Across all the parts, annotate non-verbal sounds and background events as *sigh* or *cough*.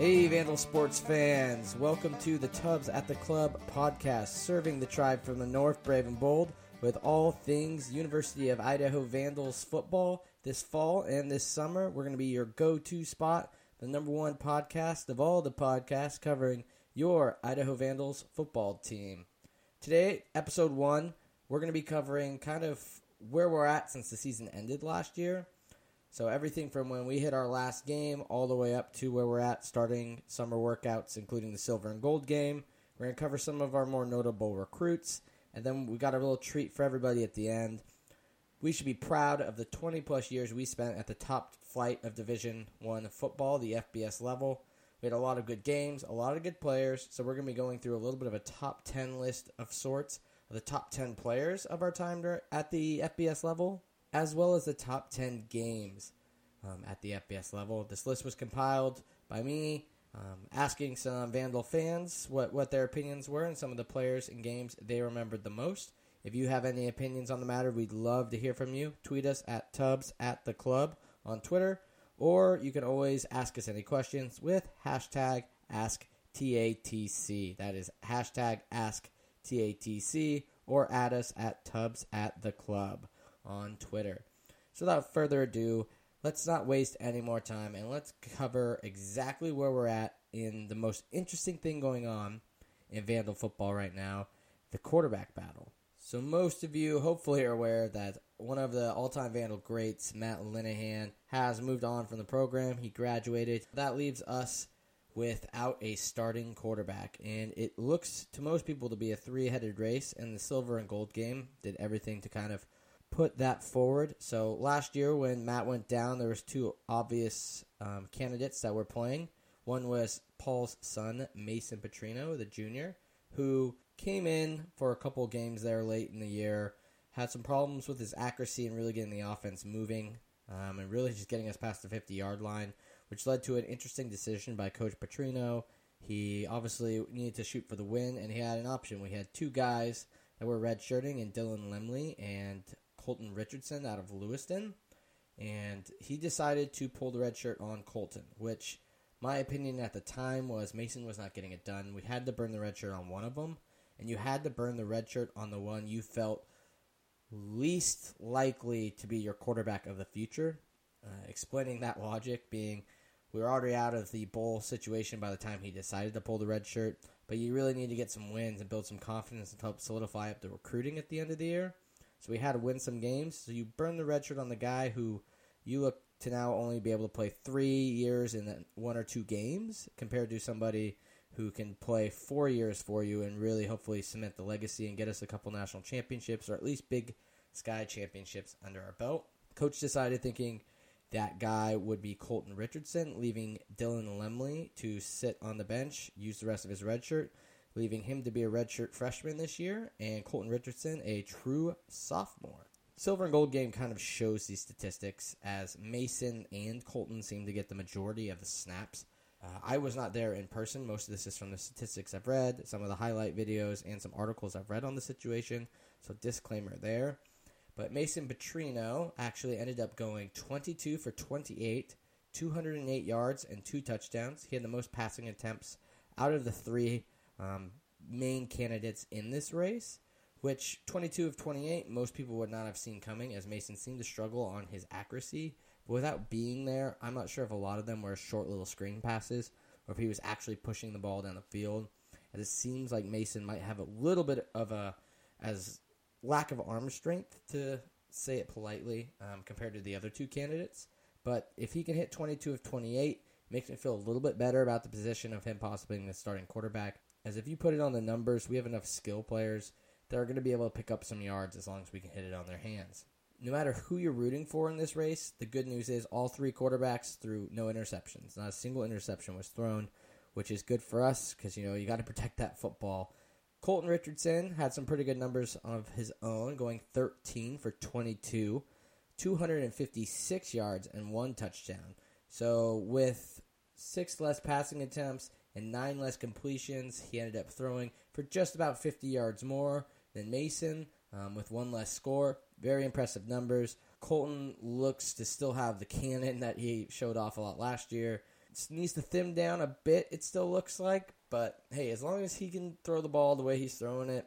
Hey, Vandal sports fans. Welcome to the Tubs at the Club podcast, serving the tribe from the North, brave and bold, with all things University of Idaho Vandals football this fall and this summer. We're going to be your go to spot, the number one podcast of all the podcasts covering your Idaho Vandals football team. Today, episode one, we're going to be covering kind of where we're at since the season ended last year so everything from when we hit our last game all the way up to where we're at starting summer workouts, including the silver and gold game. We're going to cover some of our more notable recruits, and then we got a little treat for everybody at the end. We should be proud of the 20 plus years we spent at the top flight of Division One football, the FBS level. We had a lot of good games, a lot of good players, so we're going to be going through a little bit of a top 10 list of sorts of the top 10 players of our time at the FBS level as well as the top 10 games um, at the FBS level. This list was compiled by me, um, asking some Vandal fans what, what their opinions were and some of the players and games they remembered the most. If you have any opinions on the matter, we'd love to hear from you. Tweet us at Tubs at the Club on Twitter, or you can always ask us any questions with hashtag AskTATC. That is hashtag AskTATC, or add us at Tubs at the Club on Twitter. So without further ado, let's not waste any more time and let's cover exactly where we're at in the most interesting thing going on in Vandal football right now the quarterback battle. So, most of you hopefully are aware that one of the all time Vandal greats, Matt Linehan, has moved on from the program. He graduated. That leaves us without a starting quarterback. And it looks to most people to be a three headed race, and the silver and gold game did everything to kind of put that forward. So last year when Matt went down, there was two obvious um, candidates that were playing. One was Paul's son, Mason Petrino, the junior, who came in for a couple games there late in the year, had some problems with his accuracy and really getting the offense moving, um, and really just getting us past the 50 yard line, which led to an interesting decision by Coach Petrino. He obviously needed to shoot for the win, and he had an option. We had two guys that were redshirting, and Dylan Lemley and Colton Richardson out of Lewiston, and he decided to pull the red shirt on Colton, which my opinion at the time was Mason was not getting it done. We had to burn the red shirt on one of them, and you had to burn the red shirt on the one you felt least likely to be your quarterback of the future. Uh, explaining that logic being we were already out of the bowl situation by the time he decided to pull the red shirt, but you really need to get some wins and build some confidence and help solidify up the recruiting at the end of the year. So we had to win some games. So you burn the red shirt on the guy who you look to now only be able to play three years in one or two games compared to somebody who can play four years for you and really hopefully cement the legacy and get us a couple national championships or at least big sky championships under our belt. Coach decided thinking that guy would be Colton Richardson, leaving Dylan Lemley to sit on the bench, use the rest of his red shirt leaving him to be a redshirt freshman this year, and Colton Richardson a true sophomore. Silver and gold game kind of shows these statistics as Mason and Colton seem to get the majority of the snaps. Uh, I was not there in person. Most of this is from the statistics I've read, some of the highlight videos, and some articles I've read on the situation. So, disclaimer there. But Mason Petrino actually ended up going 22 for 28, 208 yards, and two touchdowns. He had the most passing attempts out of the three um, main candidates in this race, which 22 of 28, most people would not have seen coming, as Mason seemed to struggle on his accuracy. But without being there, I'm not sure if a lot of them were short little screen passes or if he was actually pushing the ball down the field. As it seems like Mason might have a little bit of a as lack of arm strength to say it politely um, compared to the other two candidates. But if he can hit 22 of 28, makes me feel a little bit better about the position of him possibly being the starting quarterback as if you put it on the numbers, we have enough skill players that are going to be able to pick up some yards as long as we can hit it on their hands. No matter who you're rooting for in this race, the good news is all three quarterbacks threw no interceptions. Not a single interception was thrown, which is good for us because you know you got to protect that football. Colton Richardson had some pretty good numbers of his own, going 13 for 22, 256 yards and one touchdown. So with six less passing attempts and nine less completions. He ended up throwing for just about 50 yards more than Mason um, with one less score. Very impressive numbers. Colton looks to still have the cannon that he showed off a lot last year. It needs to thin down a bit. It still looks like, but hey, as long as he can throw the ball the way he's throwing it,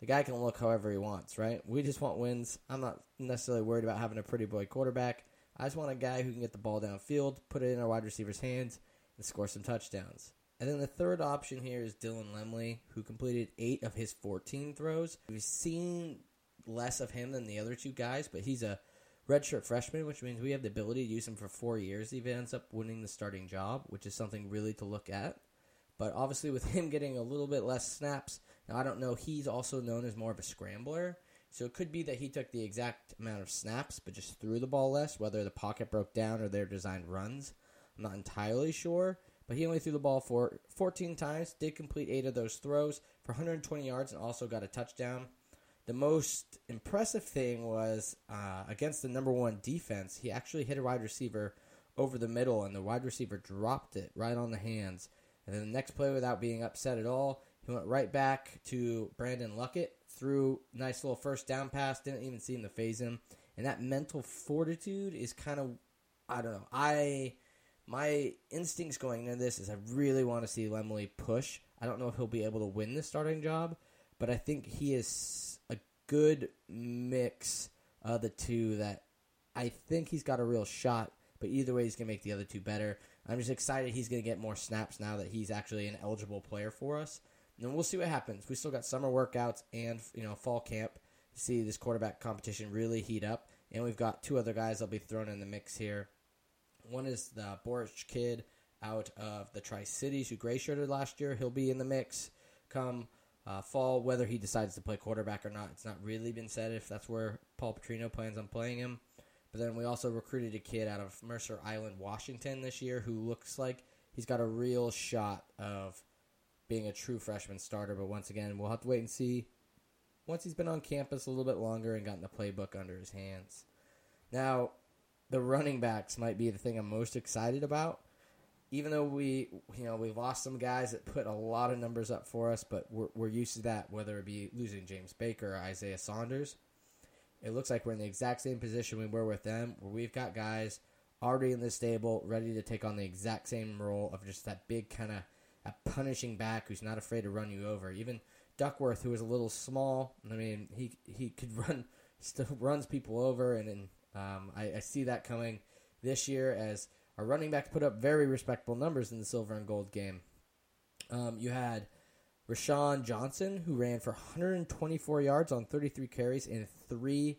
the guy can look however he wants, right? We just want wins. I'm not necessarily worried about having a pretty boy quarterback. I just want a guy who can get the ball downfield, put it in our wide receiver's hands, and score some touchdowns. And then the third option here is Dylan Lemley, who completed eight of his 14 throws. We've seen less of him than the other two guys, but he's a redshirt freshman, which means we have the ability to use him for four years he ends up winning the starting job, which is something really to look at. But obviously, with *laughs* him getting a little bit less snaps, now I don't know, he's also known as more of a scrambler. So it could be that he took the exact amount of snaps, but just threw the ball less, whether the pocket broke down or their designed runs. I'm not entirely sure, but he only threw the ball for 14 times, did complete eight of those throws for 120 yards, and also got a touchdown. The most impressive thing was uh, against the number one defense, he actually hit a wide receiver over the middle, and the wide receiver dropped it right on the hands. And then the next play, without being upset at all, he went right back to Brandon Luckett, threw nice little first down pass, didn't even seem to faze him. And that mental fortitude is kind of, I don't know. I my instincts going into this is I really want to see Lemley push. I don't know if he'll be able to win the starting job, but I think he is a good mix of the two that I think he's got a real shot, but either way, he's going to make the other two better. I'm just excited he's going to get more snaps now that he's actually an eligible player for us. And we'll see what happens. We still got summer workouts and you know fall camp to see this quarterback competition really heat up. And we've got two other guys that'll be thrown in the mix here. One is the Borich kid out of the Tri Cities who gray shirted last year. He'll be in the mix come uh, fall. Whether he decides to play quarterback or not, it's not really been said if that's where Paul Petrino plans on playing him. But then we also recruited a kid out of Mercer Island, Washington this year who looks like he's got a real shot of being a true freshman starter. But once again, we'll have to wait and see once he's been on campus a little bit longer and gotten the playbook under his hands. Now, the running backs might be the thing I'm most excited about. Even though we, you know, we lost some guys that put a lot of numbers up for us, but we're, we're used to that, whether it be losing James Baker or Isaiah Saunders. It looks like we're in the exact same position we were with them, where we've got guys already in the stable, ready to take on the exact same role of just that big kind of a punishing back who's not afraid to run you over. Even Duckworth, who is a little small, I mean, he he could *laughs* run, still runs people over, and, and um, I, I, see that coming this year as our running backs put up very respectable numbers in the silver and gold game. Um, you had Rashawn Johnson, who ran for 124 yards on 33 carries and three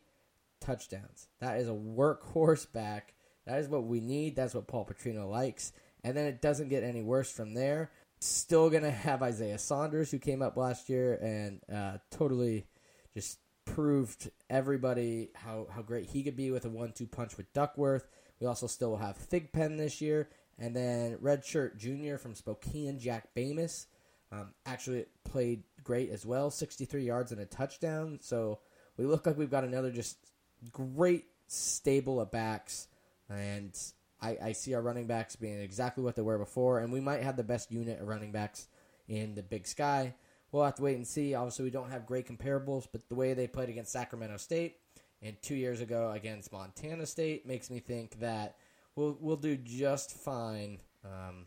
touchdowns. That is a workhorse back. That is what we need. That's what Paul Petrino likes. And then it doesn't get any worse from there. Still going to have Isaiah Saunders, who came up last year and uh, totally just proved everybody how, how great he could be with a one-two punch with Duckworth. We also still have Thigpen this year, and then Redshirt Junior from Spokane, Jack Bamus, um, actually played great as well, 63 yards and a touchdown. So we look like we've got another just great stable of backs, and I, I see our running backs being exactly what they were before, and we might have the best unit of running backs in the Big Sky. We'll have to wait and see. Obviously, we don't have great comparables, but the way they played against Sacramento State and two years ago against Montana State makes me think that we'll we'll do just fine um,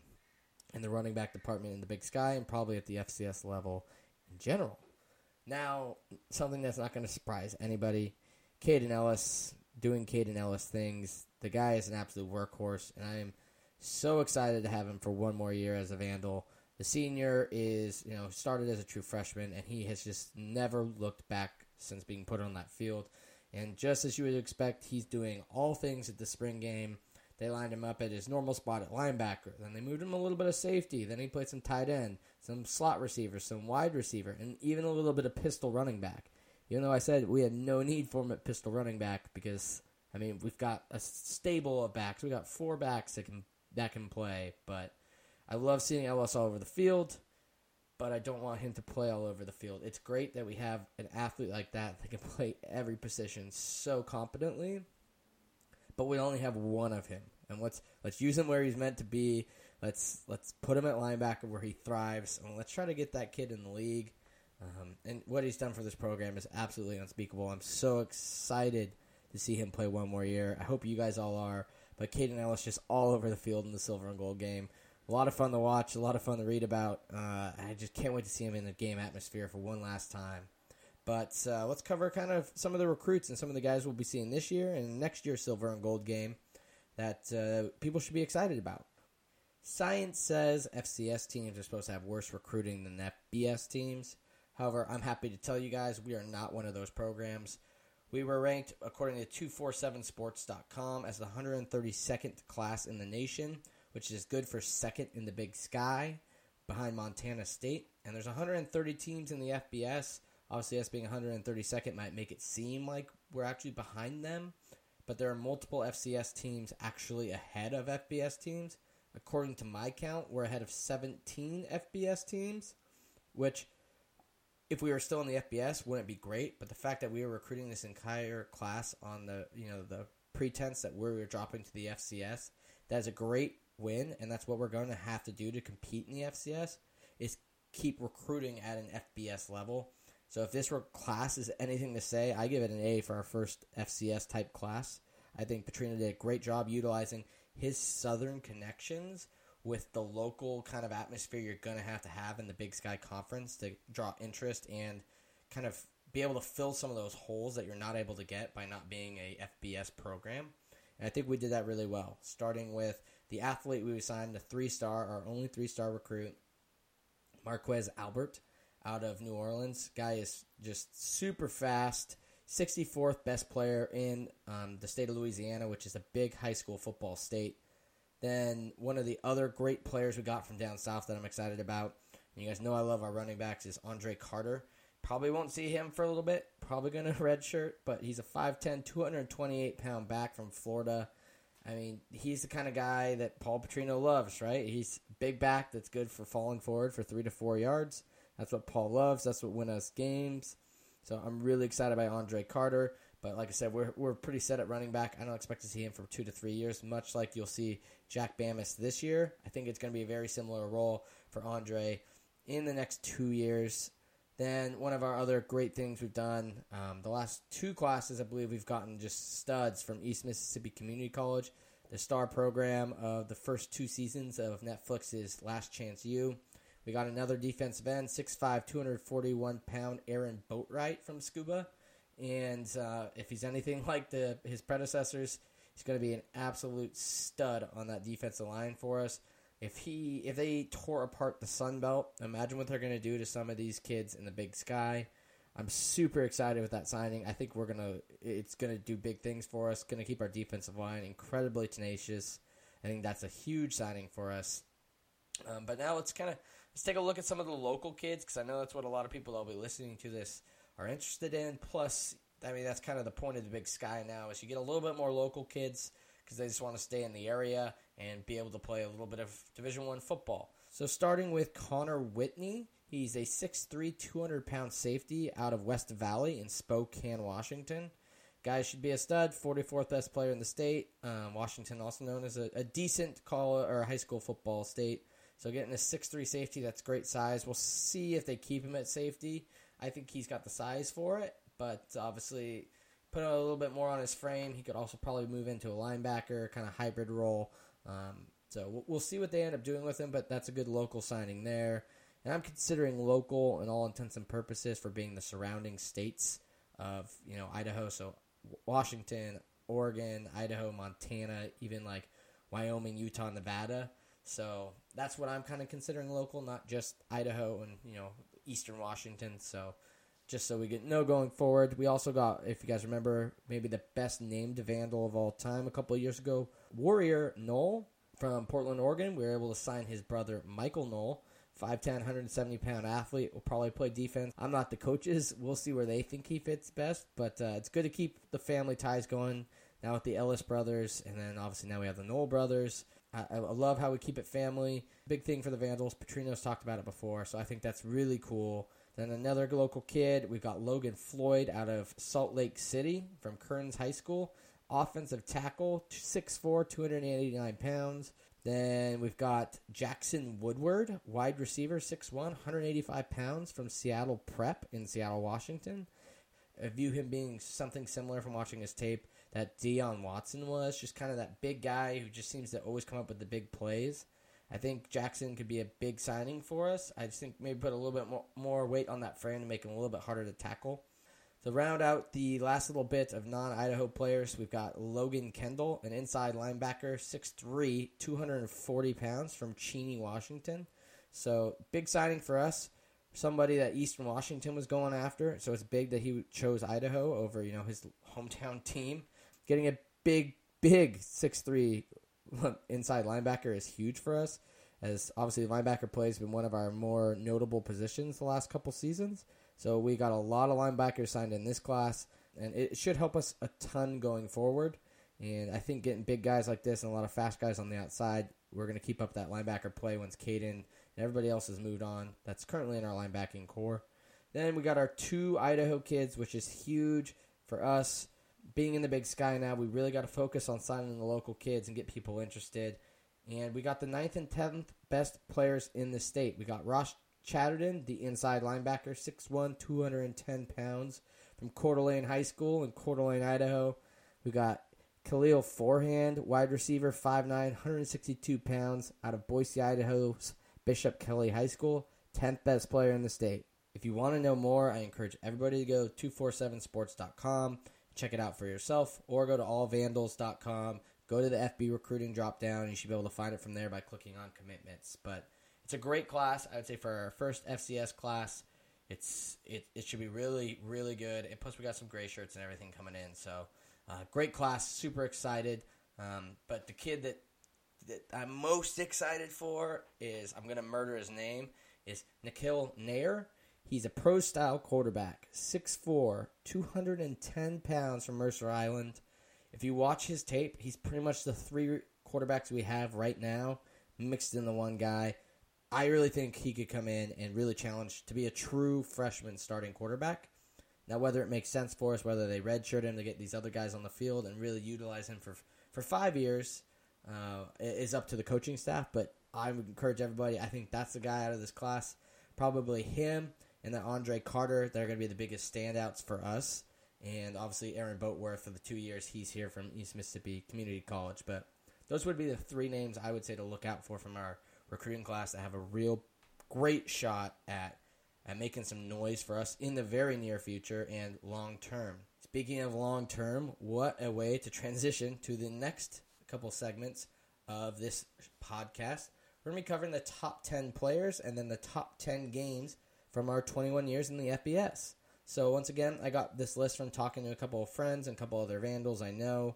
in the running back department in the Big Sky and probably at the FCS level in general. Now, something that's not going to surprise anybody: Kaden Elliss doing Kaden Elliss things. The guy is an absolute workhorse, and I am so excited to have him for one more year as a Vandal. The senior is, you know, started as a true freshman, and he has just never looked back since being put on that field. And just as you would expect, he's doing all things at the spring game. They lined him up at his normal spot at linebacker. Then they moved him a little bit of safety. Then he played some tight end, some slot receiver, some wide receiver, and even a little bit of pistol running back. Even though I said we had no need for him at pistol running back because I mean we've got a stable of backs. We got four backs that can that can play, but I love seeing Elliss all over the field, but I don't want him to play all over the field. It's great that we have an athlete like that that can *laughs* play every position so competently, but we only have one of him. And let's let's use him where he's meant to be. Let's let's put him at linebacker where he thrives, and let's try to get that kid in the league. Um, and what he's done for this program is absolutely unspeakable. I'm so excited to see him play one more year. I hope you guys all are. But Kaden Elliss just all over the field in the silver and gold game. A lot of fun to watch, a lot of fun to read about. Uh, I just can't wait to see him in the game atmosphere for one last time. But uh, let's cover kind of some of the recruits and some of the guys we'll be seeing this year and next year's silver and gold game that uh, people should be excited about. Science says FCS teams are supposed to have worse recruiting than FBS teams. However, I'm happy to tell you guys we are not one of those programs. We were ranked, according to 247sports.com, as the 132nd class in the nation, which is good for second in the Big Sky, behind Montana State. And there's 130 teams in the FBS. Obviously, us being 132nd might make it seem like we're actually behind them, but there are multiple FCS teams actually ahead of FBS teams. According to my count, we're ahead of 17 FBS teams, which if we were still in the FBS, wouldn't be great. But the fact that we were recruiting this entire class on the you know the pretense that we were dropping to the FCS, that is a great win, and that's what we're going to have to do to compete in the FCS. Is keep recruiting at an FBS level. So if this class is anything to say, I give it an A for our first FCS type class. I think Petrino did a great job utilizing his southern connections with the local kind of atmosphere you're going to have to have in the Big Sky Conference to draw interest and kind of be able to fill some of those holes that you're not able to get by not being a FBS program. And I think we did that really well, starting with the athlete we signed, the three star, our only three star recruit, Marquez Albert out of New Orleans. Guy is just super fast. 64th best player in um, the state of Louisiana, which is a big high school football state. Then one of the other great players we got from down south that I'm excited about, you guys know I love our running backs, is Andre Carter. Probably won't see him for a little bit. Probably going *laughs* to redshirt, but he's a 5'10", 228 pound back from Florida. I mean, he's the kind of guy that Paul Petrino loves, right? He's big back that's good for falling forward for three to four yards. That's what Paul loves. That's what win us games. So I'm really excited by Andre Carter. But like I said, we're, we're pretty set at running back. I don't expect to see him for two to three years, much like you'll see Jack Bamis this year. I think it's going to be a very similar role for Andre in the next two years. Then one of our other great things we've done, um, the last two classes, I believe we've gotten just studs from East Mississippi Community College, the star program of the first two seasons of Netflix's Last Chance U. We got another defensive end, 6'5", 241 pound Aaron Boatwright from Scooba. And uh, if he's anything *laughs* like the his predecessors, he's going to be an absolute stud on that defensive line for us. If he if they tore apart the Sun Belt, imagine what they're going to do to some of these kids in the Big Sky. I'm super excited with that signing. I think we're gonna it's gonna do big things for us. Gonna keep our defensive line incredibly tenacious. I think that's a huge signing for us. Um, but now let's kind of let's take a look at some of the local kids because I know that's what a lot of people that'll be listening to this are interested in. Plus, I mean, that's kind of the point of the Big Sky now is you get a little bit more local kids because they just want to stay in the area and be able to play a little bit of Division One football. So starting with Connor Whitney, he's a 6'3", 200 pound safety out of West Valley in Spokane, Washington. Guy should be a stud, 44th best player in the state. Um, Washington, also known as a, a decent college or high school football state. So getting a 6'3 safety, that's great size. We'll see if they keep him at safety. I think he's got the size for it, but obviously put a little bit more on his frame. He could also probably move into a linebacker kind of hybrid role. Um, so we'll see what they end up doing with him, but that's a good local signing there. And I'm considering local in all intents and purposes for being the surrounding states of you know Idaho, so Washington, Oregon, Idaho, Montana, even like Wyoming, Utah, Nevada. So that's what I'm kind of considering local, not just Idaho and you know Eastern Washington. So just so we get no going forward. We also got, if you guys remember, maybe the best named Vandal of all time a couple years ago, Warrior Knoll from Portland, Oregon. We were able to sign his brother Michael Knoll. 5'10", 170 pound athlete will probably play defense. I'm not the coaches. We'll see where they think he fits best, but uh, it's good to keep the family ties going now with the Elliss brothers, and then obviously now we have the Knoll brothers. I, I love how we keep it family. Big thing for the Vandals. Petrino's talked about it before, so I think that's really cool. Then another local kid, we've got Logan Floyd out of Salt Lake City from Kearns High School. Offensive tackle, 6'4, 289 pounds. Then we've got Jackson Woodward, wide receiver, 6'1, 185 pounds from Seattle Prep in Seattle, Washington. I view him being something similar from watching his tape that Dion Watson was, just kind of that big guy who just seems to always come up with the big plays. I think Jackson could be a big signing for us. I just think maybe put a little bit more, more weight on that frame to make him a little bit harder to tackle. To round out the last little bit of non Idaho players, we've got Logan Kendall, an inside linebacker, 6'3, 240 pounds from Cheney, Washington. So, big signing for us. Somebody that Eastern Washington was going after. So, it's big that he chose Idaho over, you know, his hometown team. Getting a big, big 6'3 *laughs* inside linebacker is huge for us, as obviously linebacker play has been one of our more notable positions the last couple seasons. So we got a lot of linebackers signed in this class, and it should help us a ton going forward. And I think getting big guys like this and a lot of fast guys on the outside, we're going to keep up that linebacker play once Kaden and everybody else has moved on. That's currently in our linebacking corps. Then we got our two Idaho kids, which is huge for us. Being in the big sky now, we really got to focus on signing the local kids and get people interested. And we got the ninth and tenth best players in the state. We got Ross Chatterton, the inside linebacker, 6'1", 210 pounds, from Coeur d'Alene High School in Coeur d'Alene, Idaho. We got Khalil Forehand, wide receiver, 5'9", 162 pounds, out of Boise, Idaho's Bishop Kelly High School, 10th best player in the state. If you want to know more, I encourage everybody to go to 247sports.com, check it out for yourself, or go to allvandals.com, go to the FB recruiting drop down, you should be able to find it from there by clicking on commitments. But it's a great class. I would say for our first FCS class, it's it, it should be really really good. And plus, we got some gray shirts and everything coming in. So, uh, great class. Super excited. Um, but the kid that that I'm most excited for is I'm gonna murder his name is Nikhil Nair. He's a pro style quarterback, 6'4", 210 pounds from Mercer Island. If you watch his tape, he's pretty much the three quarterbacks we have right now mixed in the one guy. I really think he could come in and really challenge to be a true freshman starting quarterback. Now, whether it makes sense for us, whether they redshirt him to get these other guys on the field and really utilize him for for five years, uh, is up to the coaching staff. But I would encourage everybody. I think that's the guy out of this class. Probably him and then Andre Carter. They're going to be the biggest standouts for us. And obviously Aaron Boatworth for the two years he's here from East Mississippi Community College. But those would be the three names I would say to look out for from our recruiting class that have a real great shot at at making some noise for us in the very near future and long term. Speaking of long term, what a way to transition to the next couple segments of this podcast. We're going to be covering the top 10 players and then the top 10 games from our 21 years in the FBS. So, once again, I got this list from talking to a couple of friends and a couple other vandals I know.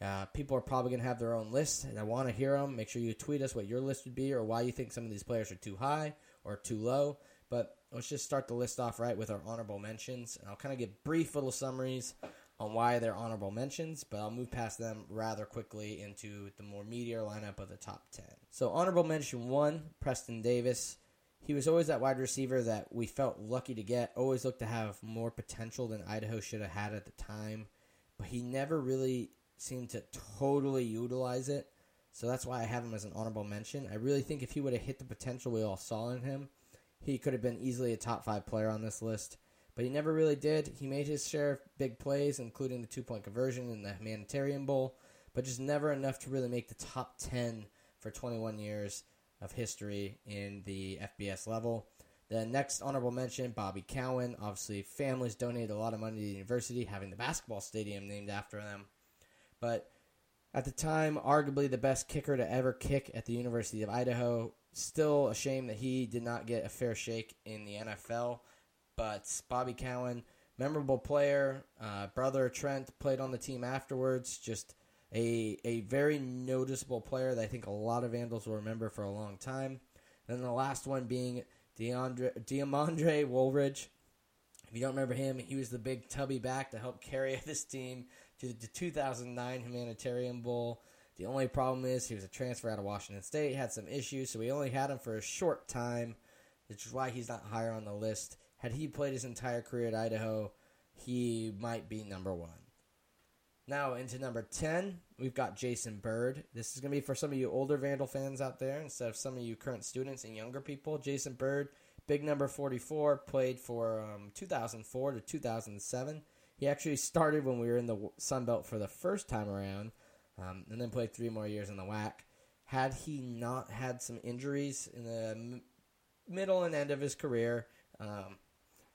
Uh, people are probably going to have their own lists, and I want to hear them. Make sure you tweet us what your list would be or why you think some of these players are too high or too low. But let's just start the list off right with our honorable mentions. And I'll kind of give brief little summaries on why they're honorable mentions, but I'll move past them rather quickly into the more meteor lineup of the top 10. So, honorable mention one, Preston Davis. He was always that wide receiver that we felt lucky to get, always looked to have more potential than Idaho should have had at the time, but he never really seemed to totally utilize it. So that's why I have him as an honorable mention. I really think if he would have hit the potential we all saw in him, he could have been easily a top five player on this list. But he never really did. He made his share of big plays, including the two point conversion in the Humanitarian Bowl, but just never enough to really make the top 10 for 21 years of history in the FBS level. The next honorable mention, Bobby Cowan. Obviously, families donated a lot of money to the university, having the basketball stadium named after them. But at the time, arguably the best kicker to ever kick at the University of Idaho. Still a shame that he did not get a fair shake in the NFL. But Bobby Cowan, memorable player, uh, brother Trent played on the team afterwards. Just a a very noticeable player that I think a lot of Vandals will remember for a long time. And then the last one being DeAndre DeMaundray Woolridge. If you don't remember him, he was the big tubby back to help carry *laughs* this team to the 2009 Humanitarian Bowl. The only problem is he was a transfer out of Washington State, had some issues, so we only had him for a short time, which is why he's not higher on the list. Had he played his entire career at Idaho, he might be number one. Now into number 10, we've got Jason Bird. This is going to be for some of you older Vandal fans out there instead of some of you current students and younger people. Jason Bird, big number 44, played for um, 2004 to 2007 He actually started when we were in the Sun Belt for the first time around, um, and then played three more years in the WAC. Had he not had some injuries in the m- middle and end of his career, um,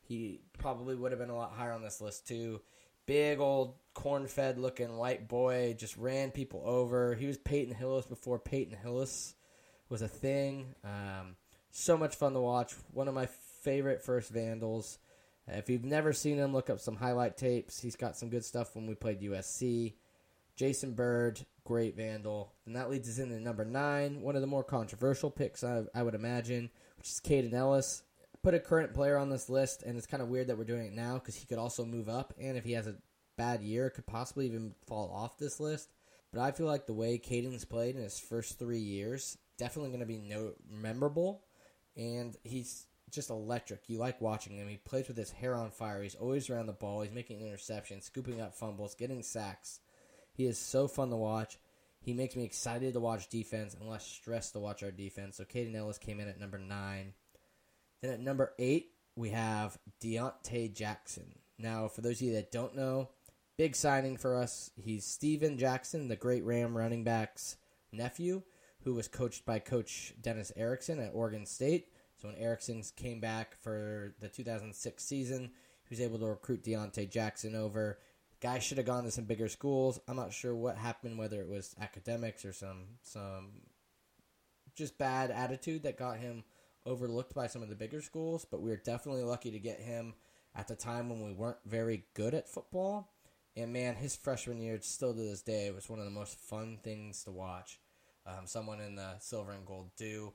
he probably would have been a lot higher on this list too. Big old corn-fed looking white boy, just ran people over. He was Peyton Hillis before Peyton Hillis was a thing. Um, so much fun to watch. One of my favorite first Vandals. Uh, if you've never seen him, look up some highlight tapes. He's got some good stuff when we played USC. Jason Bird, great Vandal. And that leads us into number nine, one of the more controversial picks, I, I would imagine, which is Kaden Elliss. Put a current player on this list, and it's kind of weird that we're doing it now because he could also move up, and if he has a bad year, could possibly even fall off this list. But I feel like the way Kaden's played in his first three years, definitely going to be no memorable, and he's just electric. You like watching him. He plays with his hair on fire. He's always around the ball. He's making interceptions, scooping up fumbles, getting sacks. He is so fun to watch. He makes me excited to watch defense and less stressed to watch our defense. So Kaden Elliss came in at number nine. Then at number eight, we have Deonte Jackson. Now, for those of you that don't know, big signing for us. He's Steven Jackson, the great Ram running back's nephew, who was coached by Coach Dennis Erickson at Oregon State. So when Erickson came back for the 2006 season, he was able to recruit Deonte Jackson over. Guy should have gone to some bigger schools. I'm not sure what happened, whether it was academics or some some just bad attitude that got him overlooked by some of the bigger schools. But we were definitely lucky to get him at the time when we weren't very good at football. And man, his freshman year, still to this day, was one of the most fun things to watch. Um, someone in the silver and gold do.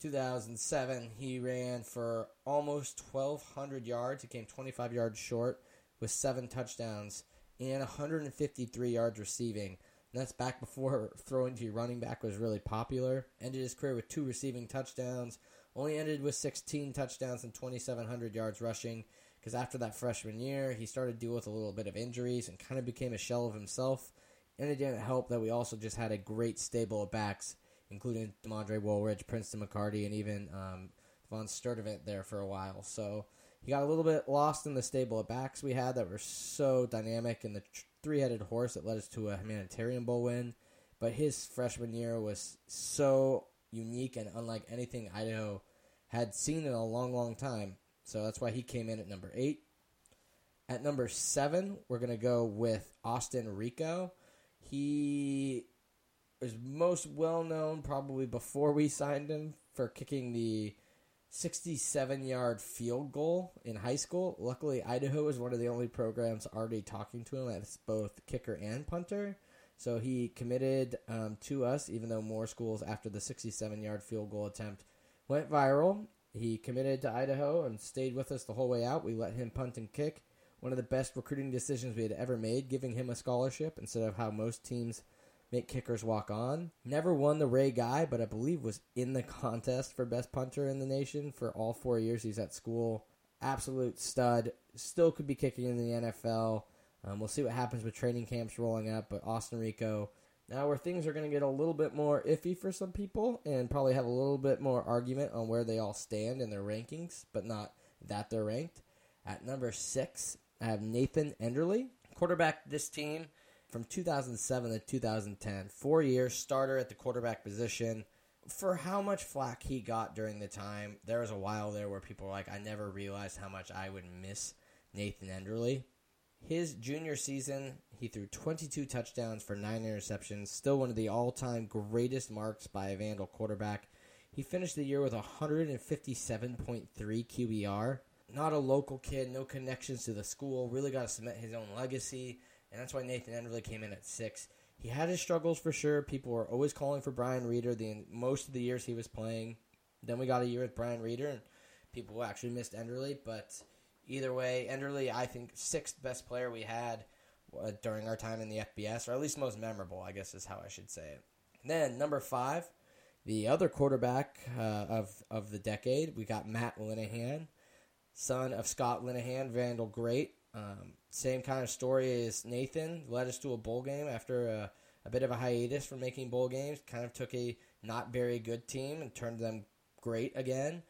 2007, he ran for almost 1,200 yards. He came 25 yards short with seven touchdowns and 153 yards receiving. And that's back before *laughs* throwing to your running back was really popular. Ended his career with two receiving touchdowns. Only ended with 16 touchdowns and 2,700 yards rushing. Because after that freshman year, he started to deal with a little bit of injuries and kind of became a shell of himself. And it didn't help that we also just had a great stable of backs including DeMaundray Woolridge, Princeton McCarty, and even um, Von Sturdivant there for a while. So he got a little bit lost in the stable of backs we had that were so dynamic and the three headed horse that led us to a humanitarian bowl win. But his freshman year was so unique and unlike anything Idaho had seen in a long, long time. So that's why he came in at number eight. At number seven, we're going to go with Austin Rehkow. He is most well known probably before we signed him for kicking the 67 yard field goal in high school. Luckily, Idaho is one of the only programs already talking to him as both kicker and punter. So he committed um, to us, even though more schools after the 67 yard field goal attempt went viral. He committed to Idaho and stayed with us the whole way out. We let him punt and kick. One of the best recruiting decisions we had ever made, giving him a scholarship instead of how most teams make kickers walk on. Never won the Ray Guy, but I believe was in the contest for best punter in the nation for all four years he's at school. Absolute stud. Still could be kicking in the NFL. Um, we'll see what happens with training camps rolling up, but Austin Rehkow. Now, where things are going to get a little bit more iffy for some people and probably have a little bit more argument on where they all stand in their rankings, but not that they're ranked. At number six, I have Nathan Enderle, quarterback this team from 2007 to 2010. Four years, starter at the quarterback position. For how much flack he got during the time, there was a while there where people were like, I never realized how much I would miss Nathan Enderle. His junior season, he threw 22 touchdowns for nine interceptions, still one of the all time greatest marks by a Vandal quarterback. He finished the year with 157.3 QBR. Not a local kid, no connections to the school, really got to cement his own legacy and that's why Nathan Enderle came in at six. He had his struggles for sure. People were always calling for Brian Reader the most of the years he was playing. Then we got a year with Brian Reader, and people actually missed Enderle. But either way, Enderle, I think, sixth best player we had uh, during our time in the FBS, or at least most memorable, I guess is how I should say it. Then number five, the other quarterback uh, of of the decade, we got Matt Linehan, son of Scott Linehan, Vandal great. Um, same kind of story as Nathan led us to a bowl game after a, a bit of a hiatus from making bowl games. Kind of took a not very good team and turned them great again.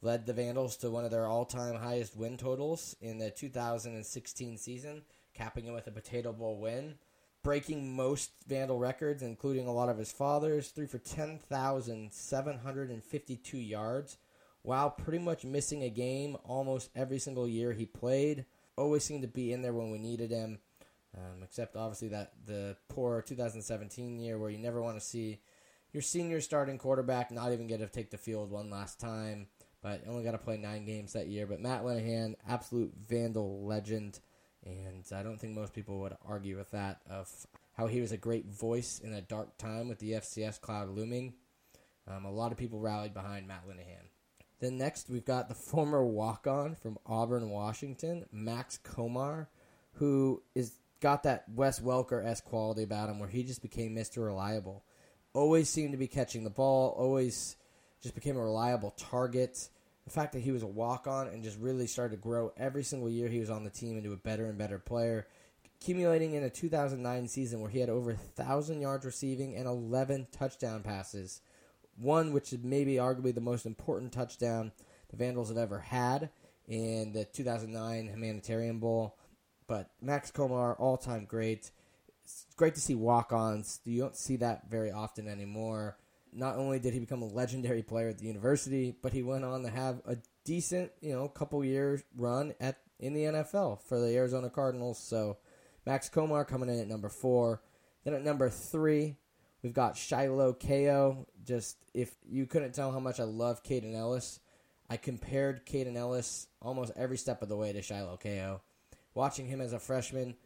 Led the Vandals to one of their all time highest win totals in the 2016 season. capping it with a Potato Bowl win, breaking most Vandal records, including a lot of his father's, threw for 10,752 yards, while pretty much missing a game almost every single year he played. Always seemed to be in there when we needed him, um, except obviously that the poor 2017 year where you never want to see your senior starting quarterback not even get to take the field one last time but only got to play nine games that year. But Matt Linehan, absolute Vandal legend, and I don't think most people would argue with that of how he was a great voice in a dark time with the FCS cloud looming. Um, a lot of people rallied behind Matt Linehan. Then next, we've got the *laughs* former walk-on from Auburn, Washington, Max Komar, who is got that Wes Welker s quality about him, where he just became Mr. Reliable. Always seemed to be catching the ball. Always just became a reliable target. The fact that he was a walk on and just really started to grow every single year he was on the team into a better and better player, accumulating in a 2009 season where he had over 1,000 yards receiving and 11 touchdown passes. One which is maybe arguably the most important touchdown the Vandals have ever had in the 2009 Humanitarian Bowl. But Max Komar, all time great. It's great to see walk ons. You don't see that very often anymore not only did he become a legendary player at the university, but he went on to have a decent, you know, couple years run at in the NFL for the Arizona Cardinals. So Max Komar coming in at number four. Then at number three, we've got Shiloh Keo. Just if you couldn't tell how much I love Kaden Elliss, I compared Kaden Elliss almost every step of the way to Shiloh Keo. Watching him as a freshman,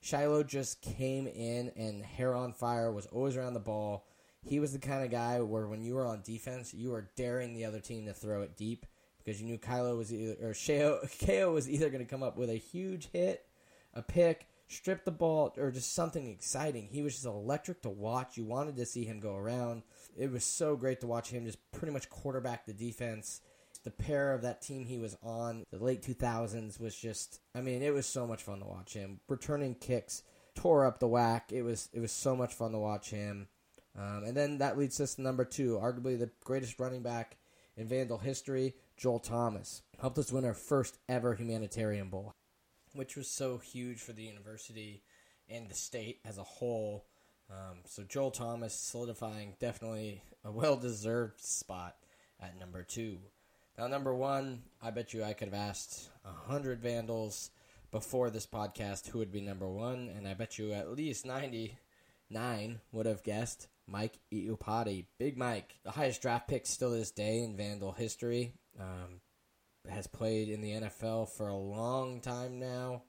Shiloh just came in and hair on fire, was always around the ball he was the kind of guy where when you were on defense, you were daring the other team to throw it deep because you knew Kylo was either or Sheo, *laughs* KO was either going to come up with a huge hit, a pick, strip the ball, or just something exciting. He was just electric to watch. You wanted to see him go around. It was so great to watch him just pretty much quarterback the defense. The pair of that team he was on, the late 2000s, was just, I mean, it was so much fun to watch him. Returning kicks, tore up the WAC. It was, it was so much fun to watch him. Um, and then that leads us to number two, arguably the greatest running back in Vandal history, Joel Thomas. Helped us win our first ever humanitarian bowl, which was so huge for the university and the state as a whole. Um, so Joel Thomas solidifying definitely a well deserved spot at number two. Now, number one, I bet you I could have asked a hundred Vandals before this podcast who would be number one, and I bet you at least ninety nine would have guessed Mike Iupati. Big Mike, the highest draft pick still this day in Vandal history. Um, has played in the NFL for a long time now.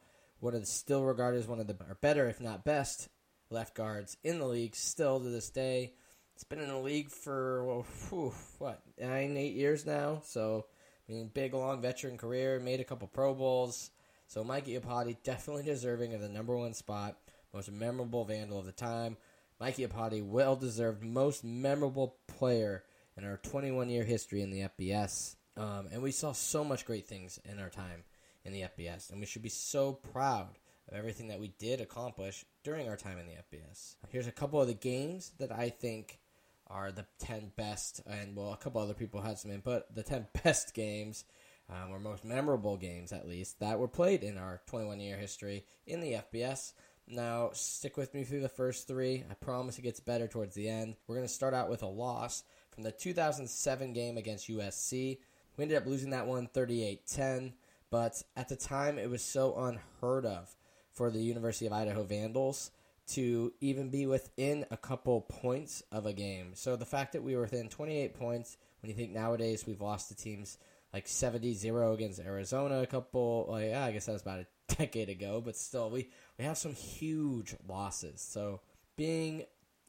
Of the, still regarded as one of the better, if not best, left guards in the league still to this day. It's been in the league for whew, what nine, eight years now. So I mean, big long veteran career, made a couple Pro Bowls. So Mike Iupati definitely deserving of the number one spot, most memorable Vandal of the time. Mikey Iupati, well deserved, most memorable player in our 21 year history in the FBS. Um, and we saw so much great things in our time in the FBS, and we should be so proud of everything that we did accomplish during our time in the FBS. Here's a couple of the games that I think are the 10 best, and well, a couple other people had some input, the 10 *laughs* best games, um, or most memorable games at least, that were played in our 21 year history in the FBS. Now, stick with me through the first three. I promise it gets better towards the end. We're going to start out with a loss from the 2007 game against USC. We ended up losing that one 38 10, but at the time it was so unheard of for the University of Idaho Vandals to even be within a couple points of a game. So the fact that we were within 28 points, when you think nowadays we've lost to teams like 70 0 against Arizona, a couple, like, yeah, I guess that was about a *laughs* decade ago, but still, we, we have some huge losses. So being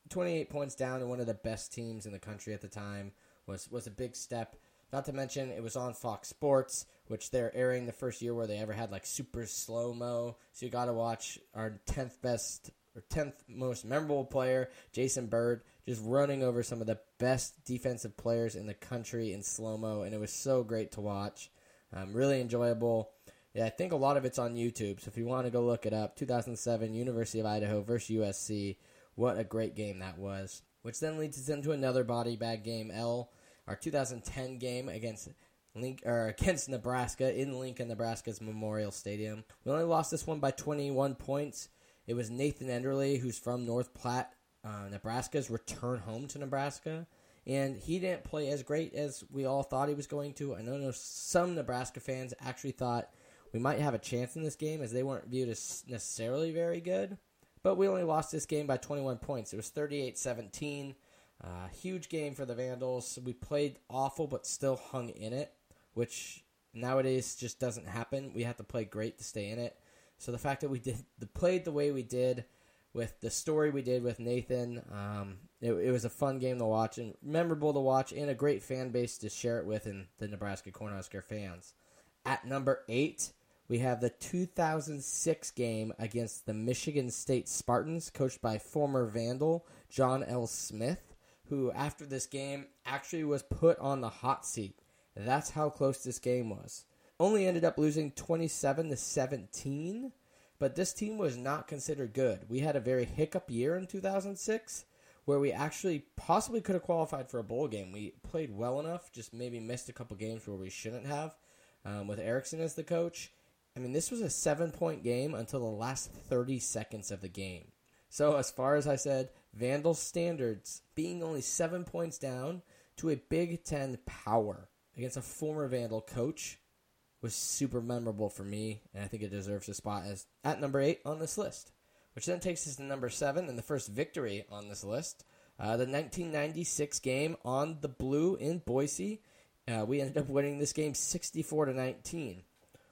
28 points down to one of the best teams in the country at the time was, was a big step. Not to mention, it was on Fox Sports, which they're airing the first year where they ever had like super slow mo. So you got to watch our 10th best or 10th most memorable player, Jason Bird, just running over some of the best defensive players in the country in slow mo. And it was so great to watch. Um, really enjoyable. Yeah, I think a lot of it's on YouTube. So if you want to go look it up, 2007 University of Idaho versus USC. What a great game that was. Which then leads us into another body bag game, L, our 2010 game against Link or against Nebraska in Lincoln, Nebraska's Memorial Stadium. We only lost this one by 21 points. It was Nathan Enderle, who's from North Platte, uh, Nebraska's return home to Nebraska, and he didn't play as great as we all thought he was going to. I know some Nebraska fans actually thought we might have a chance in this game as they weren't viewed as necessarily very good, but we only lost this game by 21 points. It was 38 17. Uh, huge game for the Vandals. We played awful, but still hung in it, which nowadays just doesn't happen. We have to play great to stay in it. So the fact that we did the, played the way we did, with the story we did with Nathan, um, it, it, was a fun game to watch and memorable to watch, and a great fan base to share it with in the Nebraska Cornhusker fans. At number eight, we have the 2006 game against the Michigan State Spartans, coached by former Vandal John L. Smith, who after this game actually was put on the hot seat. That's how close this game was only ended up losing 27 to 17, but this team was not considered good. We had a very hiccup year in 2006 where we actually possibly could have qualified for a bowl game. We played well enough, just maybe missed a couple games where we shouldn't have um, with Erickson as the coach. I mean, this was a seven point game until the last 30 seconds of the game. So, as far as I said, Vandal standards being only seven points down to a Big Ten power against a former Vandal coach was super memorable for me, and I think it deserves a spot as at number eight on this list. Which then takes us to number seven and the first victory on this list. Uh, the 1996 game on the blue in Boise. Uh, we ended up winning this game 64 to 19.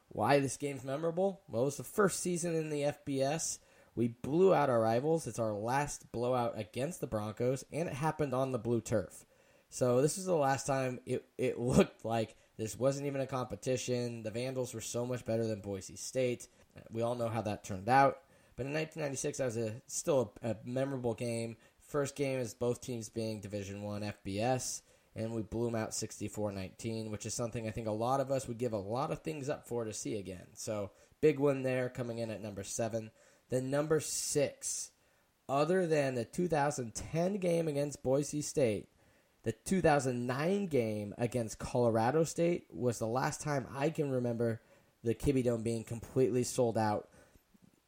Why this game's memorable? Well, it was the first season in the FBS. We blew out our rivals. It's our last blowout against the Broncos, and it happened on the blue turf. So this is the last time it, it *laughs* looked like this wasn't even a competition. The Vandals were so much better than Boise State. We all know how that turned out. But in 1996, that was a, still a, a memorable game. First game is both teams being Division One FBS, and we blew them out 64-19, which is something I think a lot of us would give a lot of things up for to see again. So big one there, coming in at number seven. Then number six, other than the 2010 game against Boise State, the 2009 game against Colorado State was the last time I can remember the Kibbie Dome being completely sold out.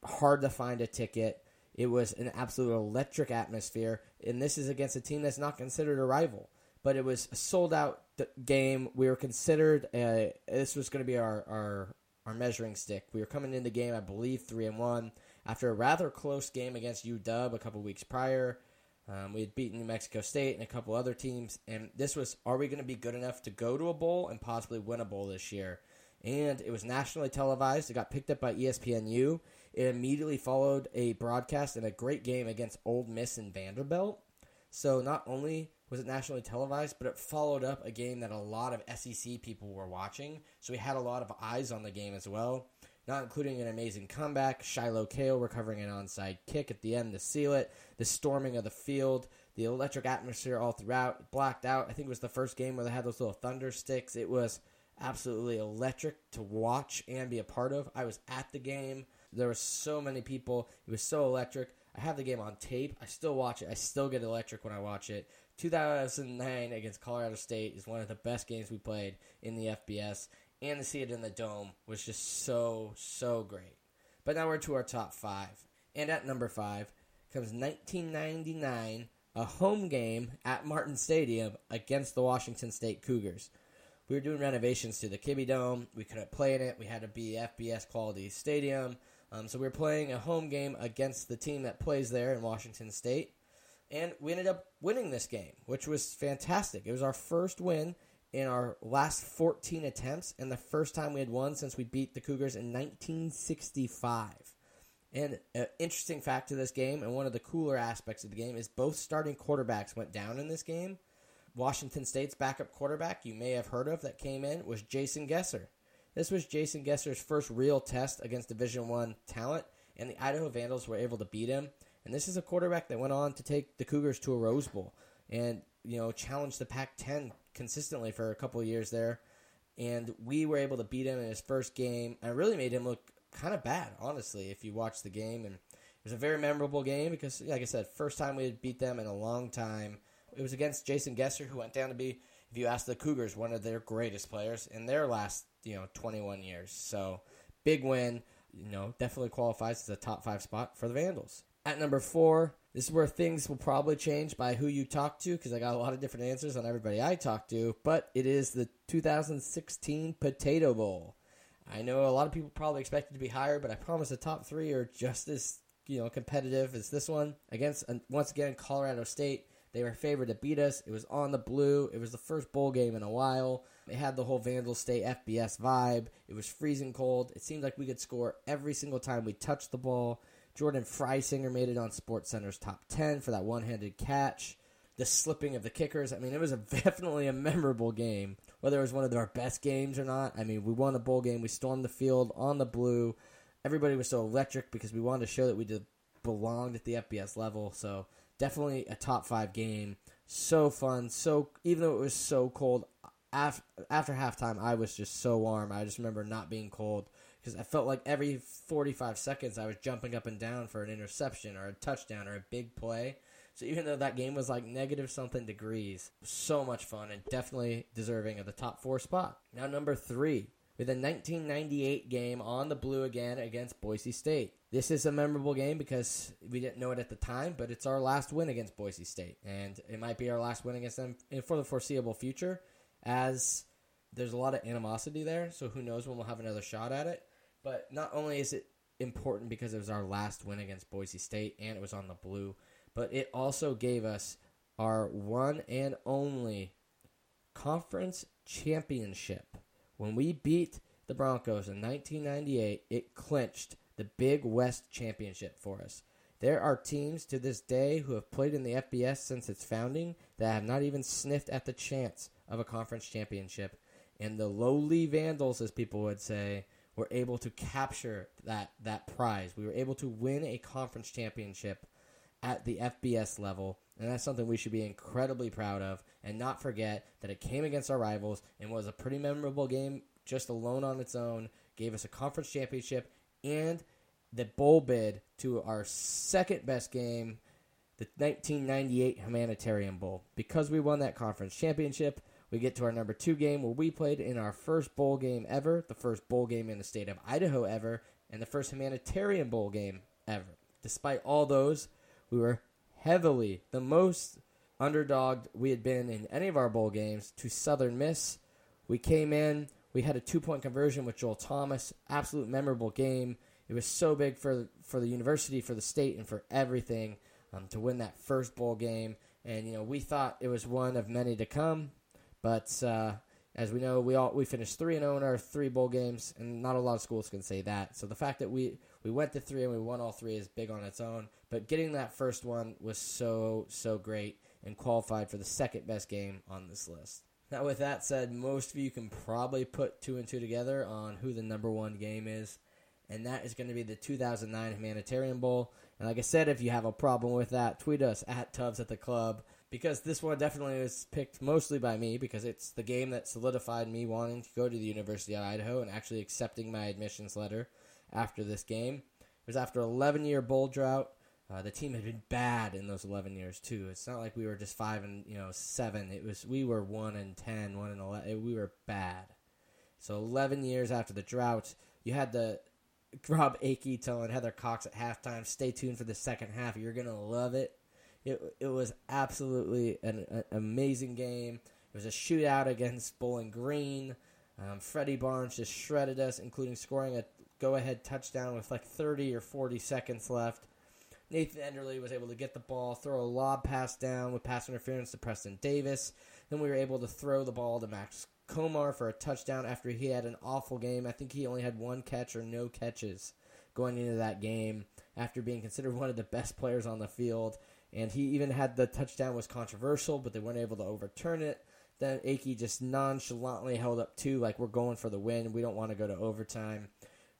Hard to find a ticket. It was an absolute electric atmosphere, and this is against a team that's not considered a rival. But it was a sold out game. We were considered. Uh, this was going to be our, our our measuring stick. We were coming in the game, I believe, three and one after a rather close game against UW a couple weeks prior. Um, we had beaten New Mexico State and a couple other teams, and this was are we going to be good enough to go to a bowl and possibly win a bowl this year? And it was nationally televised. It got picked up by ESPNU. It immediately followed a broadcast and a great game against Ole Miss and Vanderbilt. So not only was it nationally televised, but it followed up a game that a lot of SEC people were watching. So we had a lot of eyes on the game as well not including an amazing comeback, Shiloh Keo recovering an onside kick at the end to seal it, the storming of the field, the electric atmosphere all throughout, blacked out. I think it was the first game where they had those little thunder sticks. It was absolutely electric to watch and be a part of. I was at the game. There were so many people. It was so electric. I have the game on tape. I still watch it. I still get electric when I watch it. 2009 against Colorado State is one of the best games we played in the FBS and to see it in the dome was just so, so great. But now we're to our top five. And at number five comes 1999, a home game at Martin Stadium against the Washington State Cougars. We were doing renovations to the Kibbie Dome. We couldn't play in it. We had to be FBS quality stadium. Um, so we were playing a home game against the team that plays there in Washington State. And we ended up winning this game, which was fantastic. It was our first win in our last 14 attempts, and the first time we had won since we beat the Cougars in 1965. And an interesting fact to this game, and one of the cooler aspects of the game, is both starting quarterbacks went down in this game. Washington State's backup quarterback, you may have heard of, that came in was Jason Gesser. This was Jason Gesser's first real test against Division One talent, and the Idaho Vandals were able to beat him. And this is a quarterback that went on to take the Cougars to a Rose Bowl and you know challenge the Pac-10 consistently for a couple years there, and we were able to beat him in his first game. I really made him look kind of bad, honestly, if you watch the game. And it was a very memorable game because, like I said, first time we had beat them in a long time. It was against Jason Gesser, who went down to be, if you ask the Cougars, one of their greatest players in their last, you know, 21 years. So big win. You know, definitely qualifies as a top five spot for the Vandals. At number four, this is where things will probably change by who you talk to because I got a lot of different answers on everybody I talk to. But it is the 2016 Potato Bowl. I know a lot of people probably expect it to be higher, but I promise the top three are just as you know competitive as this one against uh, once again Colorado State. They were favored to beat us. It was on the blue. It was the first bowl game in a while. It had the whole Vandal State FBS vibe. It was freezing cold. It seemed like we could score every single time we touched the ball. Jordan Freisinger made it on SportsCenter's top 10 for that one handed catch. The slipping of the kickers. I mean, it was a, *laughs* definitely a memorable game. Whether it was one of our best games or not, I mean, we won the bowl game. We stormed the field on the blue. Everybody was so electric because we wanted to show that we did, belonged at the FBS level. So definitely a top five game. So fun. So even though it was so cold, after after halftime, I was just so warm. I just remember not being cold because I felt like every 45 seconds I was jumping up and down for an interception or a touchdown or a big play. So even though that game was like negative something degrees, so much fun and definitely deserving of the top four spot. Now number three, with a 1998 game on the blue again against Boise State. This is a memorable game because we didn't know it at the time, but it's our last win against Boise State, and it might be our last win against them for the foreseeable future, as there's a lot of animosity there. So who knows when we'll have another shot at it. But not only is it important because it was our last win against Boise State and it was on the blue, but it also gave us our one and only conference championship. When we beat the Broncos in 1998, it clinched the Big West Championship for us. There are teams to this day who have played in the FBS since its founding that have not even sniffed at the chance of a conference championship. And the lowly Vandals, as people would say, were able to capture that that prize. We were able to win a conference championship at the FBS level, and that's something we should be incredibly proud of and not forget that it came against our rivals and was a pretty memorable game just alone on its own, gave us a conference championship and the bowl bid to our second best game, the 1998 Humanitarian Bowl. Because we won that conference championship, we get to our number two game where we played in our first bowl game ever, the first bowl game in the state of Idaho ever, and the first humanitarian bowl game ever. Despite all those, we were heavily the most underdogged we had been in any of our bowl games to Southern Miss. We came in, we had a two point conversion with Joel Thomas, absolute memorable game. It was so big for for the university, for the state, and for everything um, to win that first bowl game. And you know, we thought it was one of many to come. But uh, as we know, we all we finished three and zero oh in our three bowl games, and not a lot of schools can say that. So the fact that we we went to three and we won all three is big on its own. But getting that first one was so so great and qualified for the second best game on this list. Now, with that said, most of you can probably put two and two together on who the number one game is, and that is going to be the 2009 Humanitarian Bowl. And like I said, if you have a problem with that, tweet us at Tubs at the Club because this one definitely was picked mostly by me because it's the game that solidified me wanting to go to the University of Idaho and actually accepting my admissions letter after this game. It was after 11 year bowl drought. Uh, the team had been bad in those 11 years too. It's not like we were just five and you know seven. It was we were one and 10, one and 11. We were bad. So 11 years after the drought, you had the Rob Akey telling Heather Cox at halftime, "Stay tuned for the second half. You're gonna love it." It it was absolutely an, an amazing game. It was a shootout against Bowling Green. Um, Freddie Barnes just shredded us, including scoring a go-ahead touchdown with like 30 or 40 seconds left. Nathan Enderle was able to get the ball, throw a lob pass down with pass interference to Preston Davis. Then we were able to throw the ball to Max Komar for a touchdown after he had an awful game. I think he only had one catch or no catches going into that game after being considered one of the best players on the field and he even had the touchdown was controversial, but they weren't able to overturn it. Then Akey just nonchalantly held up two, like we're going for the win. We don't want to go to overtime.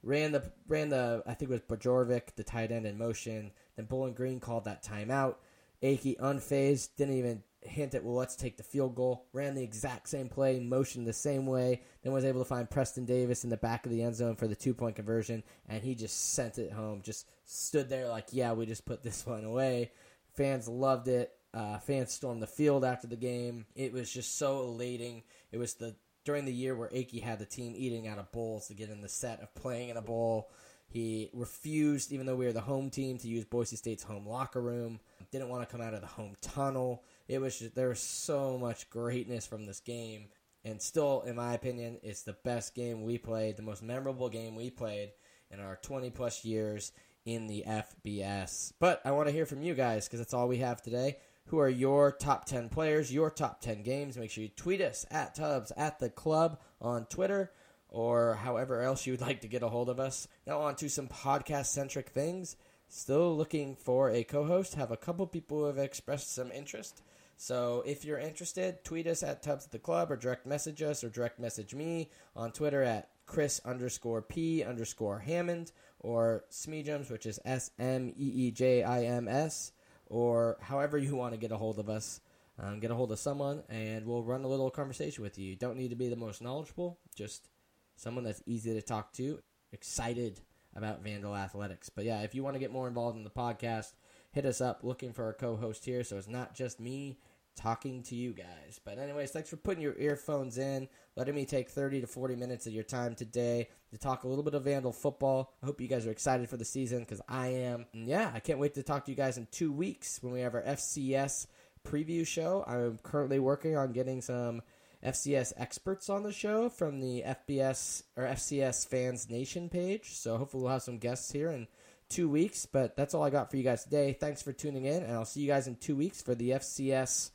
Ran the ran the I think it was Bajorvik, the tight end in motion. Then Bowling Green called that timeout. Akey unfazed, didn't even hint at well let's take the field goal. Ran the exact same play, motioned the same way. Then was able to find Preston Davis in the back of the end zone for the two point conversion, and he just sent it home. Just stood there like yeah we just put this *laughs* one away. Fans loved it. Uh, fans stormed the field after the game. It was just so elating. It was the during the year where Akey had the team eating out of bowls to get in the set of playing in a bowl. He refused, even though we were the home team, to use Boise State's home locker room. Didn't want to come out of the home tunnel. It was just, there was so much greatness from this game, and still, in my opinion, it's the best game we played, the most memorable game we played in our 20 plus years in the FBS. But I want to hear from you guys because that's all we have today. Who are your top 10 players, your top 10 games? Make sure you tweet us at Tubbs at the club on Twitter or however else you would like to get a hold of us. Now, on to some podcast centric things. Still looking for a co host. Have a couple people who have expressed some interest. So if you're interested, tweet us at Tubbs at the Club or direct message us or direct message me on Twitter at Chris underscore P underscore Hammond or Smeejims, which is S M E E J I M S, or however you want to get a hold of us. Um, get a hold of someone and we'll run a little conversation with you. You don't need to be the most knowledgeable, just someone that's easy to talk to, excited about Vandal Athletics. But yeah, if you want to get more involved in the podcast, hit us up looking for a co host here. So it's not just me talking to you guys. But, anyways, thanks for putting your earphones in, letting me take 30 to 40 minutes of your time today to talk a little bit of Vandal football. I hope you guys are excited for the season because I am. And yeah, I can't wait to talk to you guys in two weeks when we have our FCS preview show. I'm currently working on getting some FCS experts on the show from the FBS or FCS Fans Nation page. So hopefully we'll have some guests here in two weeks. But that's all I got for you guys today. Thanks for tuning in, and I'll see you guys in two weeks for the FCS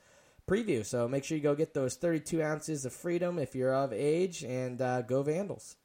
preview. So make sure you go get those 32 ounces of freedom if you're of age, and uh, go Vandals.